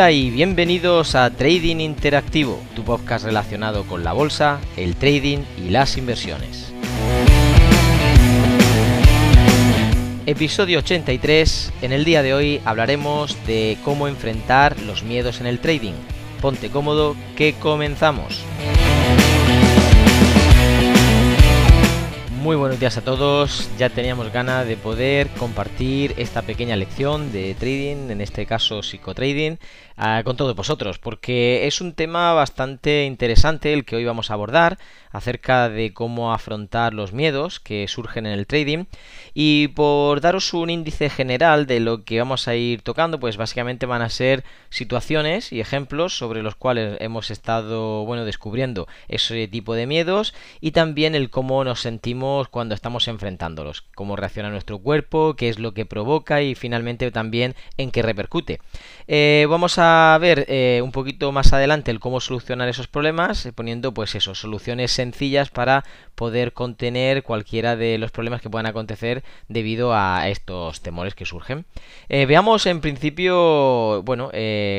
Hola y bienvenidos a Trading Interactivo, tu podcast relacionado con la bolsa, el trading y las inversiones. Episodio 83. En el día de hoy hablaremos de cómo enfrentar los miedos en el trading. Ponte cómodo, que comenzamos. Muy buenos días a todos, ya teníamos ganas de poder compartir esta pequeña lección de trading, en este caso psicotrading, uh, con todos vosotros, porque es un tema bastante interesante el que hoy vamos a abordar acerca de cómo afrontar los miedos que surgen en el trading. Y por daros un índice general de lo que vamos a ir tocando, pues básicamente van a ser situaciones y ejemplos sobre los cuales hemos estado, bueno, descubriendo ese tipo de miedos y también el cómo nos sentimos cuando estamos enfrentándolos, cómo reacciona nuestro cuerpo, qué es lo que provoca y finalmente también en qué repercute. Eh, vamos a ver eh, un poquito más adelante el cómo solucionar esos problemas, eh, poniendo pues eso, soluciones sencillas para poder contener cualquiera de los problemas que puedan acontecer debido a estos temores que surgen. Veamos en principio, bueno,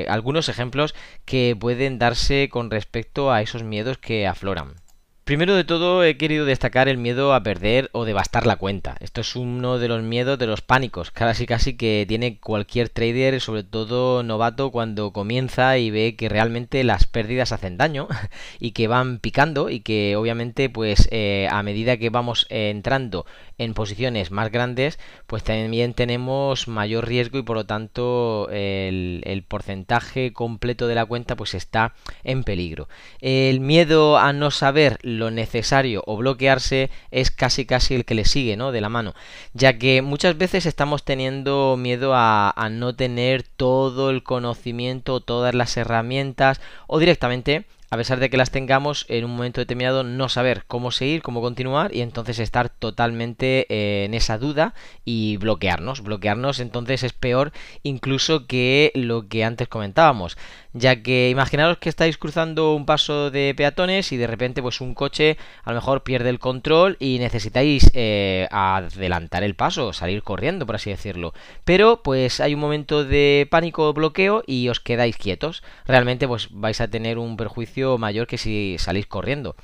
algunos ejemplos que pueden darse con respecto a esos miedos que afloran. Primero de todo he querido destacar el miedo a perder o devastar la cuenta. Esto es uno de los miedos de los pánicos, casi casi que tiene cualquier trader, sobre todo novato, cuando comienza y ve que realmente las pérdidas hacen daño y que van picando y que obviamente pues eh, a medida que vamos entrando en posiciones más grandes pues también tenemos mayor riesgo y por lo tanto el, porcentaje completo de la cuenta pues está en peligro. El miedo a no saber lo necesario o bloquearse es casi casi el que le sigue, ¿no? De la mano. Ya que muchas veces estamos teniendo miedo a no tener todo el conocimiento, todas las herramientas o directamente a pesar de que las tengamos en un momento determinado no saber cómo seguir, cómo continuar y entonces estar totalmente eh, en esa duda y bloquearnos. Bloquearnos entonces es peor incluso que lo que antes comentábamos, ya que imaginaros que estáis cruzando un paso de peatones y de repente pues un coche a lo mejor pierde el control y necesitáis eh, adelantar el paso, salir corriendo por así decirlo. Pero pues hay un momento de pánico o bloqueo y os quedáis quietos. Realmente pues vais a tener un perjuicio mayor que si salís corriendo.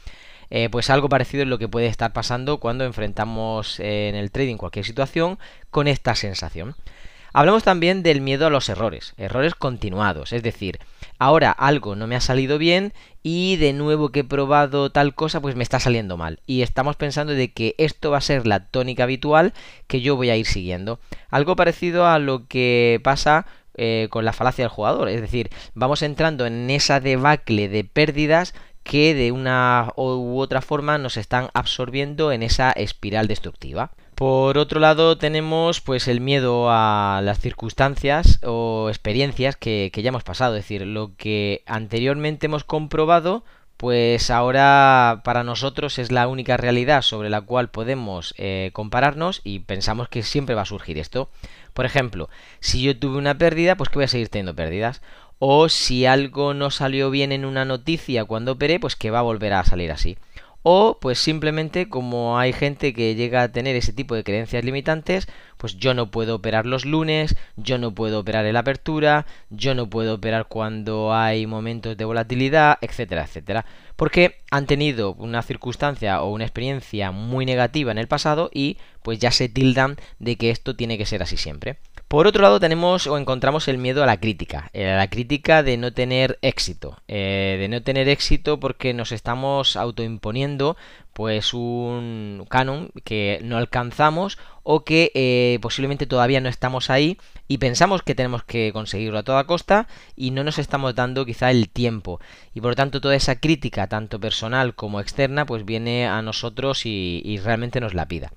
Eh, pues algo parecido es lo que puede estar pasando cuando enfrentamos en el trading cualquier situación con esta sensación. Hablamos también del miedo a los errores, errores continuados, es decir, ahora algo no me ha salido bien y de nuevo que he probado tal cosa pues me está saliendo mal y estamos pensando de que esto va a ser la tónica habitual que yo voy a ir siguiendo. Algo parecido a lo que pasa eh, con la falacia del jugador. Es decir, vamos entrando en esa debacle de pérdidas que de una u otra forma nos están absorbiendo en esa espiral destructiva. Por otro lado tenemos pues el miedo a las circunstancias o experiencias que, ya hemos pasado, es decir, lo que anteriormente hemos comprobado pues ahora para nosotros es la única realidad sobre la cual podemos eh, compararnos y pensamos que siempre va a surgir esto. Por ejemplo, si yo tuve una pérdida, pues que voy a seguir teniendo pérdidas. O si algo no salió bien en una noticia cuando operé, pues que va a volver a salir así. O pues simplemente como hay gente que llega a tener ese tipo de creencias limitantes, pues yo no puedo operar los lunes, yo no puedo operar en la apertura, yo no puedo operar cuando hay momentos de volatilidad, etcétera, etcétera. Porque han tenido una circunstancia o una experiencia muy negativa en el pasado y pues ya se tildan de que esto tiene que ser así siempre. Por otro lado tenemos o encontramos el miedo a la crítica, eh, a la crítica de no tener éxito, eh, de no tener éxito porque nos estamos autoimponiendo pues un canon que no alcanzamos o que eh, posiblemente todavía no estamos ahí y pensamos que tenemos que conseguirlo a toda costa y no nos estamos dando quizá el tiempo y por lo tanto toda esa crítica tanto personal como externa pues viene a nosotros y, y realmente nos la pida.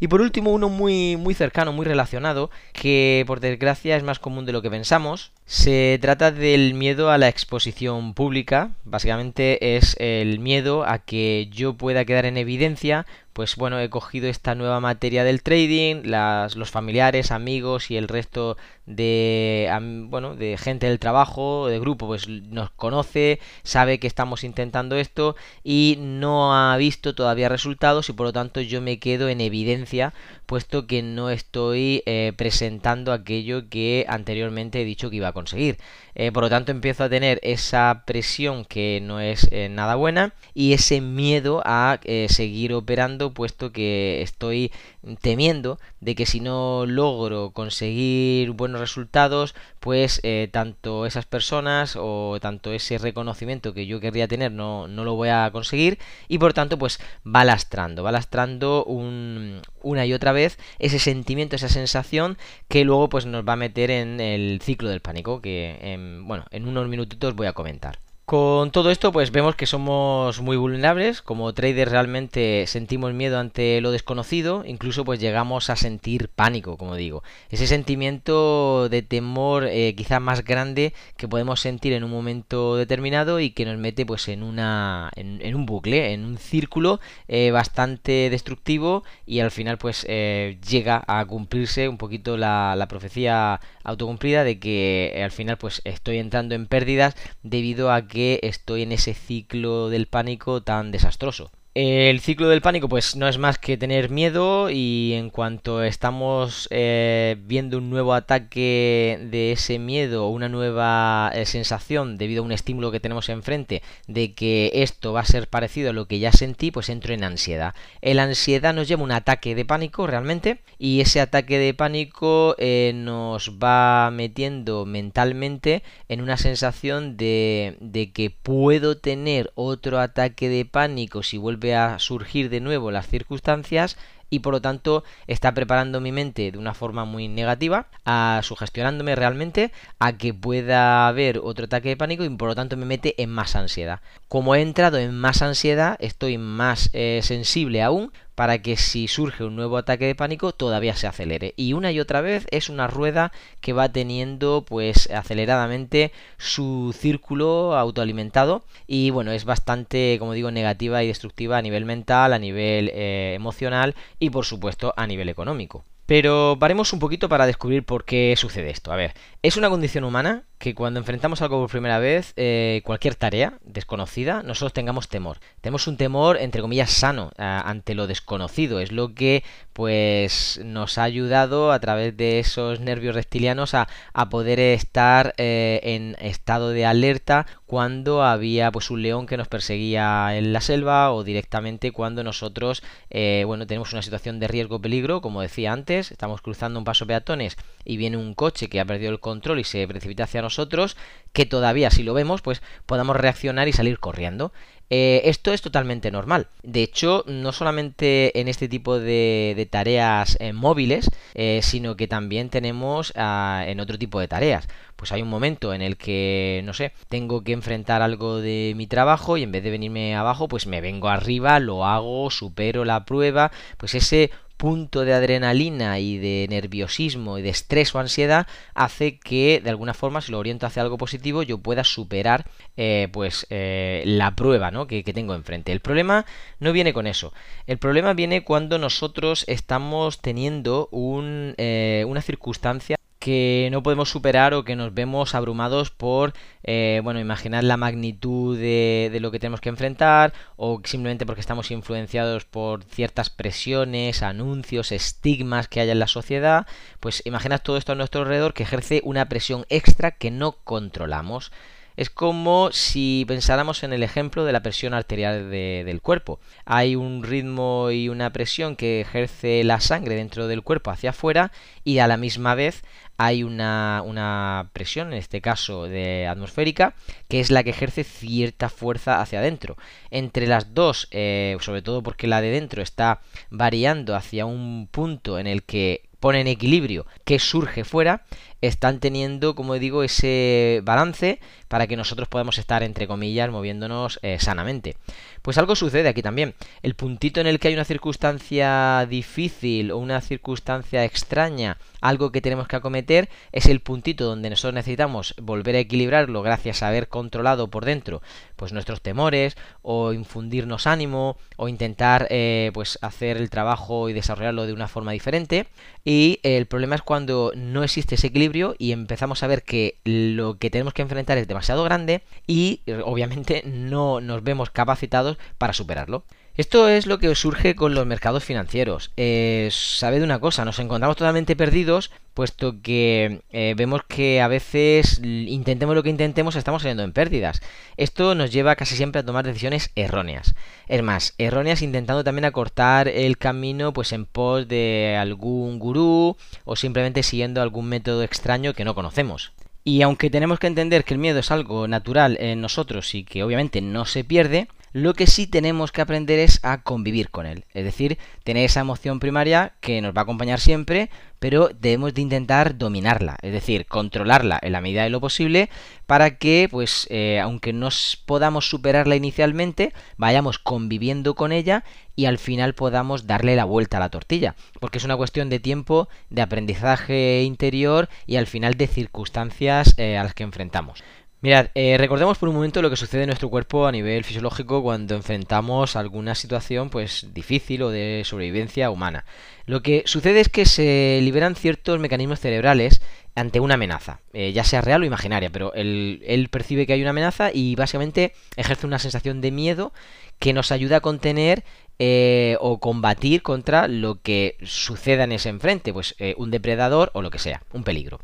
Y por último, uno muy, muy cercano, muy relacionado, que por desgracia es más común de lo que pensamos. Se trata del miedo a la exposición pública. Básicamente es el miedo a que yo pueda quedar en evidencia pues bueno, he cogido esta nueva materia del trading, los familiares, amigos y el resto de, bueno, de gente del trabajo, de grupo, pues nos conoce, sabe que estamos intentando esto y no ha visto todavía resultados y por lo tanto yo me quedo en evidencia puesto que no estoy eh, presentando aquello que anteriormente he dicho que iba a conseguir. Eh, por lo tanto empiezo a tener esa presión que no es eh, nada buena y ese miedo a seguir operando puesto que estoy temiendo de que si no logro conseguir buenos resultados pues tanto esas personas o tanto ese reconocimiento que yo querría tener no, no lo voy a conseguir y por tanto pues va lastrando, va lastrando un, una y otra vez ese sentimiento, esa sensación que luego pues nos va a meter en el ciclo del pánico que en, bueno, en unos minutitos voy a comentar. Con todo esto, pues vemos que somos muy vulnerables, como traders realmente sentimos miedo ante lo desconocido, incluso pues llegamos a sentir pánico, como digo. Ese sentimiento de temor eh, quizá más grande que podemos sentir en un momento determinado y que nos mete pues en una en, un bucle, en un círculo eh, bastante destructivo y al final pues eh, llega a cumplirse un poquito la, la profecía autocumplida de que al final pues estoy entrando en pérdidas debido a que estoy en ese ciclo del pánico tan desastroso. El ciclo del pánico pues no es más que tener miedo y en cuanto estamos eh, viendo un nuevo ataque de ese miedo o una nueva eh, sensación debido a un estímulo que tenemos enfrente de que esto va a ser parecido a lo que ya sentí pues entro en ansiedad. El ansiedad nos lleva a un ataque de pánico realmente y ese ataque de pánico eh, nos va metiendo mentalmente en una sensación de, de que puedo tener otro ataque de pánico si vuelve a surgir de nuevo las circunstancias y por lo tanto está preparando mi mente de una forma muy negativa, a sugestionándome realmente a que pueda haber otro ataque de pánico y por lo tanto me mete en más ansiedad. Como he entrado en más ansiedad, estoy más eh, sensible aún para que si surge un nuevo ataque de pánico todavía se acelere. Y una y otra vez es una rueda que va teniendo pues aceleradamente su círculo autoalimentado y bueno, es bastante, como digo, negativa y destructiva a nivel mental, a nivel eh, emocional y por supuesto a nivel económico. Pero paremos un poquito para descubrir por qué sucede esto. A ver, es una condición humana que cuando enfrentamos algo por primera vez, eh, cualquier tarea desconocida, nosotros tengamos temor. Tenemos un temor, entre comillas, sano ante lo desconocido. Es lo que pues nos ha ayudado a través de esos nervios reptilianos a, poder estar eh, en estado de alerta cuando había pues un león que nos perseguía en la selva o directamente cuando nosotros eh, bueno tenemos una situación de riesgo peligro como decía antes estamos cruzando un paso peatones y viene un coche que ha perdido el control y se precipita hacia nosotros que todavía si lo vemos pues podamos reaccionar y salir corriendo eh, esto es totalmente normal. De hecho, no solamente en este tipo de, tareas eh, móviles, eh, sino que también tenemos ah, en otro tipo de tareas. Pues hay un momento en el que, no sé, tengo que enfrentar algo de mi trabajo y en vez de venirme abajo, pues me vengo arriba, lo hago, supero la prueba, pues ese punto de adrenalina y de nerviosismo y de estrés o ansiedad hace que de alguna forma si lo oriento hacia algo positivo yo pueda superar eh, pues eh, la prueba ¿no? que, tengo enfrente el problema no viene con eso el problema viene cuando nosotros estamos teniendo un, eh, una circunstancia que no podemos superar o que nos vemos abrumados por, eh, bueno, imaginar la magnitud de, de, lo que tenemos que enfrentar o simplemente porque estamos influenciados por ciertas presiones, anuncios, estigmas que hay en la sociedad, pues imaginas todo esto a nuestro alrededor que ejerce una presión extra que no controlamos. Es como si pensáramos en el ejemplo de la presión arterial del cuerpo. Hay un ritmo y una presión que ejerce la sangre dentro del cuerpo hacia afuera y a la misma vez hay una, presión, en este caso de atmosférica, que es la que ejerce cierta fuerza hacia adentro. Entre las dos, eh, sobre todo porque la de dentro está variando hacia un punto en el que pone en equilibrio que surge fuera, están teniendo, como digo, ese balance para que nosotros podamos estar, entre comillas, moviéndonos eh, sanamente. Pues algo sucede aquí también. El puntito en el que hay una circunstancia difícil o una circunstancia extraña, algo que tenemos que acometer, es el puntito donde nosotros necesitamos volver a equilibrarlo gracias a haber controlado por dentro pues nuestros temores o infundirnos ánimo o intentar eh, pues hacer el trabajo y desarrollarlo de una forma diferente y el problema es cuando no existe ese equilibrio y empezamos a ver que lo que tenemos que enfrentar es demasiado grande y obviamente no nos vemos capacitados para superarlo. Esto es lo que surge con los mercados financieros. Eh, sabe de una cosa, nos encontramos totalmente perdidos, puesto que eh, vemos que a veces intentemos lo que intentemos, estamos saliendo en pérdidas. Esto nos lleva casi siempre a tomar decisiones erróneas. Es más, erróneas intentando también acortar el camino pues en pos de algún gurú o simplemente siguiendo algún método extraño que no conocemos. Y aunque tenemos que entender que el miedo es algo natural en nosotros y que obviamente no se pierde, lo que sí tenemos que aprender es a convivir con él. Es decir, tener esa emoción primaria que nos va a acompañar siempre, pero debemos de intentar dominarla, es decir, controlarla en la medida de lo posible para que, pues, eh, aunque no podamos superarla inicialmente, vayamos conviviendo con ella y al final podamos darle la vuelta a la tortilla, porque es una cuestión de tiempo, de aprendizaje interior y al final de circunstancias eh, a las que enfrentamos. Mirad, eh, recordemos por un momento lo que sucede en nuestro cuerpo a nivel fisiológico cuando enfrentamos alguna situación pues difícil o de sobrevivencia humana. Lo que sucede es que se liberan ciertos mecanismos cerebrales ante una amenaza, eh, ya sea real o imaginaria, pero él, percibe que hay una amenaza y básicamente ejerce una sensación de miedo que nos ayuda a contener eh, o combatir contra lo que suceda en ese enfrente, pues un depredador o lo que sea, un peligro.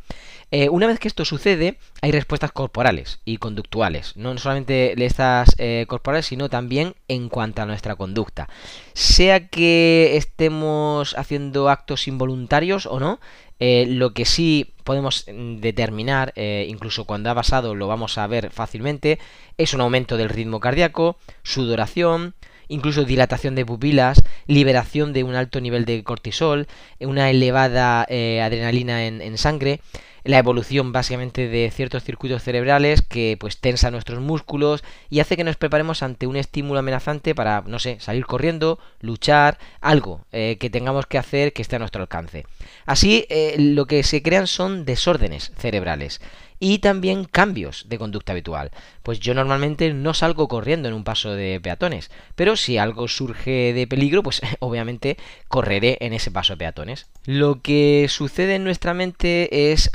Eh, una vez que esto sucede, hay respuestas corporales y conductuales. No solamente estas eh, corporales, sino también en cuanto a nuestra conducta. Sea que estemos haciendo actos involuntarios o no, eh, lo que sí podemos mm, determinar, incluso cuando ha pasado lo vamos a ver fácilmente, es un aumento del ritmo cardíaco, sudoración, incluso dilatación de pupilas, liberación de un alto nivel de cortisol, una elevada adrenalina en sangre la evolución básicamente de ciertos circuitos cerebrales que pues tensa nuestros músculos y hace que nos preparemos ante un estímulo amenazante para, no sé, salir corriendo, luchar, algo eh, que tengamos que hacer que esté a nuestro alcance. Así, eh, lo que se crean son desórdenes cerebrales y también cambios de conducta habitual. Pues yo normalmente no salgo corriendo en un paso de peatones, pero si algo surge de peligro, pues obviamente correré en ese paso de peatones. Lo que sucede en nuestra mente es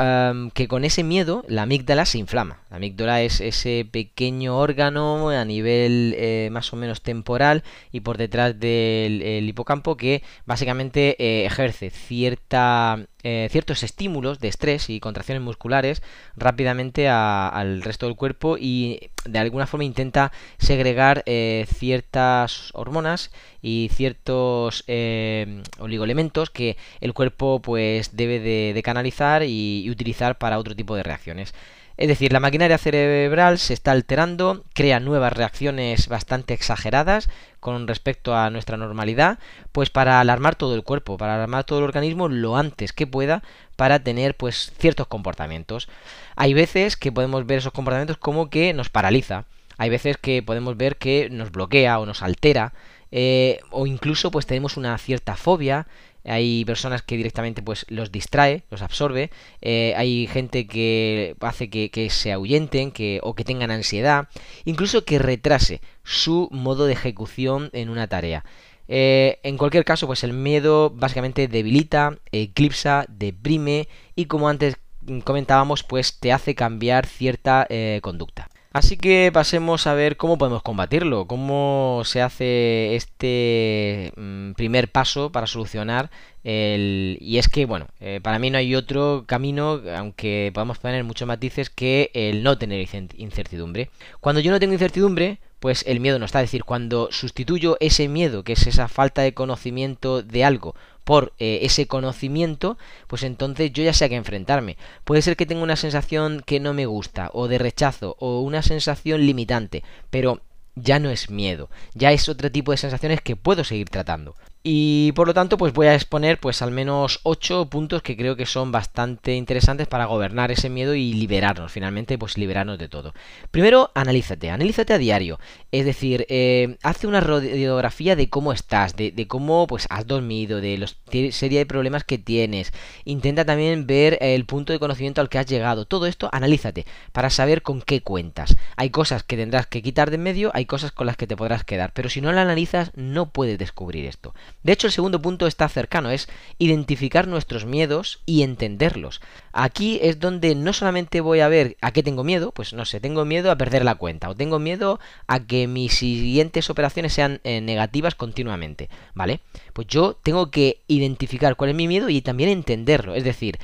que con ese miedo la amígdala se inflama. La amígdala es ese pequeño órgano a nivel eh, más o menos temporal y por detrás del hipocampo que básicamente eh, ejerce cierta eh, ciertos estímulos de estrés y contracciones musculares rápidamente al resto del cuerpo y de alguna forma intenta segregar eh, ciertas hormonas y ciertos eh, oligoelementos que el cuerpo pues debe de, canalizar y utilizar para otro tipo de reacciones. Es decir, la maquinaria cerebral se está alterando, crea nuevas reacciones bastante exageradas con respecto a nuestra normalidad, pues para alarmar todo el cuerpo, para alarmar todo el organismo lo antes que pueda para tener pues ciertos comportamientos. Hay veces que podemos ver esos comportamientos como que nos paraliza, hay veces que podemos ver que nos bloquea o nos altera, eh, o incluso pues tenemos una cierta fobia, hay personas que directamente pues los distrae, los absorbe, eh, hay gente que hace que, se ahuyenten que, o que tengan ansiedad, incluso que retrase su modo de ejecución en una tarea. Eh, en cualquier caso, pues el miedo básicamente debilita, eclipsa, deprime y como antes comentábamos, pues te hace cambiar cierta eh, conducta. Así que pasemos a ver cómo podemos combatirlo, cómo se hace este mm, primer paso para solucionar el... Y es que, bueno, eh, para mí no hay otro camino, aunque podamos poner muchos matices, que el no tener incertidumbre. Cuando yo no tengo incertidumbre, pues el miedo no está. Es decir, cuando sustituyo ese miedo, que es esa falta de conocimiento de algo, por eh, ese conocimiento, pues entonces yo ya sé a qué enfrentarme. Puede ser que tenga una sensación que no me gusta, o de rechazo, o una sensación limitante, pero ya no es miedo, ya es otro tipo de sensaciones que puedo seguir tratando. Y por lo tanto, pues voy a exponer pues al menos 8 puntos que creo que son bastante interesantes para gobernar ese miedo y liberarnos, finalmente, pues liberarnos de todo. Primero, analízate, analízate a diario. Es decir, eh, una radiografía de cómo estás, de, cómo pues has dormido, de la serie de problemas que tienes. Intenta también ver el punto de conocimiento al que has llegado. Todo esto, analízate para saber con qué cuentas. Hay cosas que tendrás que quitar de en medio, hay cosas con las que te podrás quedar. Pero si no la analizas, no puedes descubrir esto. De hecho, el segundo punto está cercano, es identificar nuestros miedos y entenderlos. Aquí es donde no solamente voy a ver a qué tengo miedo, pues no sé, tengo miedo a perder la cuenta o tengo miedo a que mis siguientes operaciones sean eh, negativas continuamente, ¿vale? Pues yo tengo que identificar cuál es mi miedo y también entenderlo, es decir,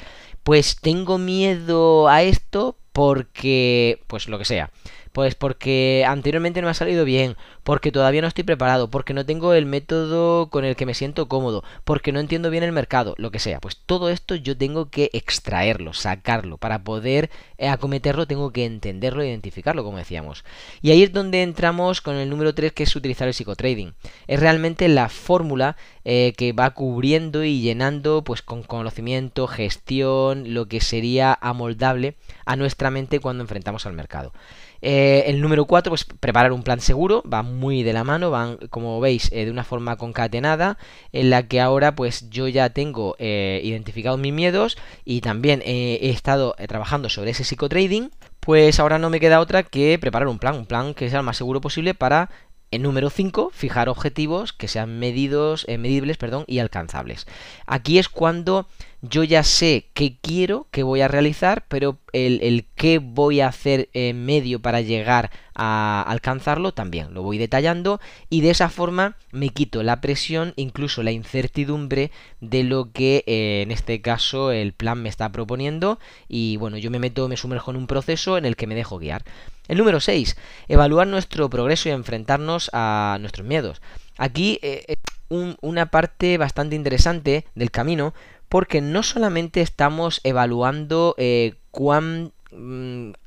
pues tengo miedo a esto porque, pues lo que sea. Pues porque anteriormente no me ha salido bien, porque todavía no estoy preparado, porque no tengo el método con el que me siento cómodo, porque no entiendo bien el mercado, lo que sea. Pues todo esto yo tengo que extraerlo, sacarlo. Para poder eh, acometerlo tengo que entenderlo e identificarlo, como decíamos. Y ahí es donde entramos con el número 3, que es utilizar el psicotrading. Es realmente la fórmula eh, que va cubriendo y llenando pues con conocimiento, gestión, lo que sería amoldable a nuestra mente cuando enfrentamos al mercado. Eh, el número 4, pues preparar un plan seguro, va muy de la mano, van, como veis, eh, de una forma concatenada, en la que ahora pues yo ya tengo eh, identificados mis miedos y también he estado trabajando sobre ese psicotrading, pues ahora no me queda otra que preparar un plan, un plan que sea lo más seguro posible para en número 5, fijar objetivos que sean medidos, medibles perdón, y alcanzables. Aquí es cuando yo ya sé qué quiero, qué voy a realizar, pero el, el qué voy a hacer en medio para llegar a alcanzarlo también lo voy detallando y de esa forma me quito la presión, incluso la incertidumbre de lo que eh, en este caso el plan me está proponiendo y bueno, yo me meto, me sumerjo en un proceso en el que me dejo guiar. El número 6, evaluar nuestro progreso y enfrentarnos a nuestros miedos. Aquí eh, es una parte bastante interesante del camino porque no solamente estamos evaluando eh, cuán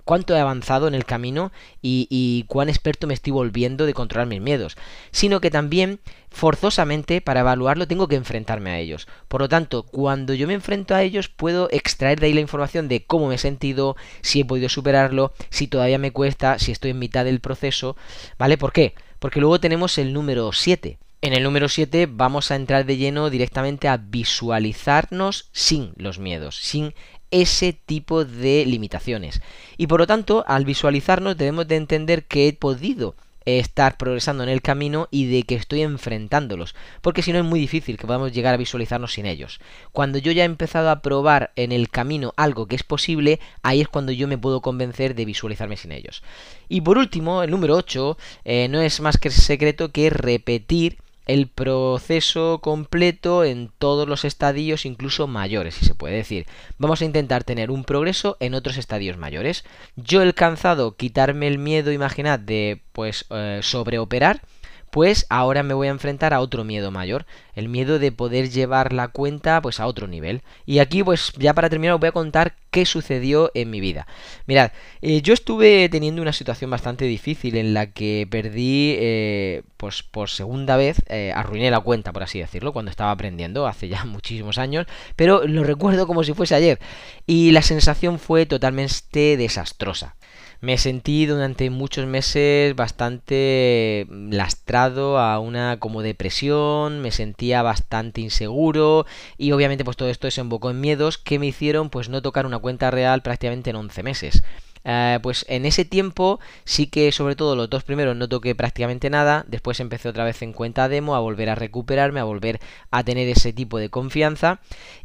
cuánto he avanzado en el camino y, cuán experto me estoy volviendo de controlar mis miedos, sino que también forzosamente para evaluarlo tengo que enfrentarme a ellos. Por lo tanto, cuando yo me enfrento a ellos puedo extraer de ahí la información de cómo me he sentido, si he podido superarlo, si todavía me cuesta, si estoy en mitad del proceso, ¿vale? ¿Por qué? Porque luego tenemos el número 7 en el número 7 vamos a entrar de lleno directamente a visualizarnos sin los miedos, sin ese tipo de limitaciones. Y por lo tanto, al visualizarnos debemos de entender que he podido estar progresando en el camino y de que estoy enfrentándolos, porque si no es muy difícil que podamos llegar a visualizarnos sin ellos. Cuando yo ya he empezado a probar en el camino algo que es posible, ahí es cuando yo me puedo convencer de visualizarme sin ellos. Y por último, el número 8 eh, no es más que secreto que repetir el proceso completo en todos los estadios, incluso mayores, si se puede decir. Vamos a intentar tener un progreso en otros estadios mayores. Yo he alcanzado quitarme el miedo, imaginad, de pues eh, sobreoperar pues ahora me voy a enfrentar a otro miedo mayor, el miedo de poder llevar la cuenta pues a otro nivel. Y aquí pues ya para terminar os voy a contar qué sucedió en mi vida. Mirad, eh, yo estuve teniendo una situación bastante difícil en la que perdí eh, pues por segunda vez, eh, arruiné la cuenta por así decirlo, cuando estaba aprendiendo hace ya muchísimos años, pero lo recuerdo como si fuese ayer. Y la sensación fue totalmente desastrosa me sentí durante muchos meses bastante lastrado a una como depresión, me sentía bastante inseguro y obviamente pues todo esto desembocó en miedos que me hicieron pues no tocar una cuenta real prácticamente en 11 meses. Eh, pues en ese tiempo sí que sobre todo los dos primeros no toqué prácticamente nada, después empecé otra vez en cuenta demo a volver a recuperarme, a volver a tener ese tipo de confianza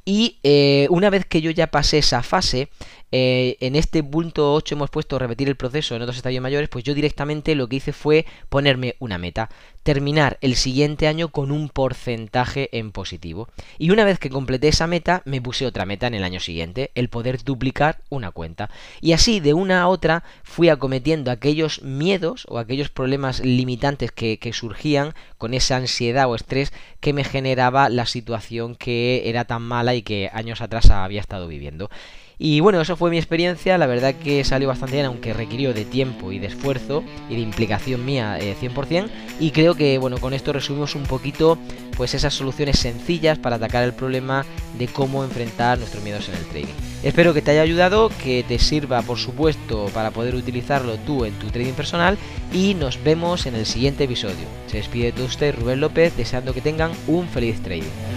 y eh, una vez que yo ya pasé esa fase, eh, en este punto 8 hemos puesto repetir el proceso en otros estadios mayores, pues yo directamente lo que hice fue ponerme una meta, terminar el siguiente año con un porcentaje en positivo. Y una vez que completé esa meta, me puse otra meta en el año siguiente, el poder duplicar una cuenta. Y así de una a otra fui acometiendo aquellos miedos o aquellos problemas limitantes que, que surgían con esa ansiedad o estrés que me generaba la situación que era tan mala y que años atrás había estado viviendo. Y bueno, eso fue mi experiencia, la verdad que salió bastante bien, aunque requirió de tiempo y de esfuerzo y de implicación mía 100%. Eh, y creo que bueno, con esto resumimos un poquito pues esas soluciones sencillas para atacar el problema de cómo enfrentar nuestros miedos en el trading. Espero que te haya ayudado, que te sirva por supuesto para poder utilizarlo tú en tu trading personal y nos vemos en el siguiente episodio. Se despide de usted Rubén López deseando que tengan un feliz trading.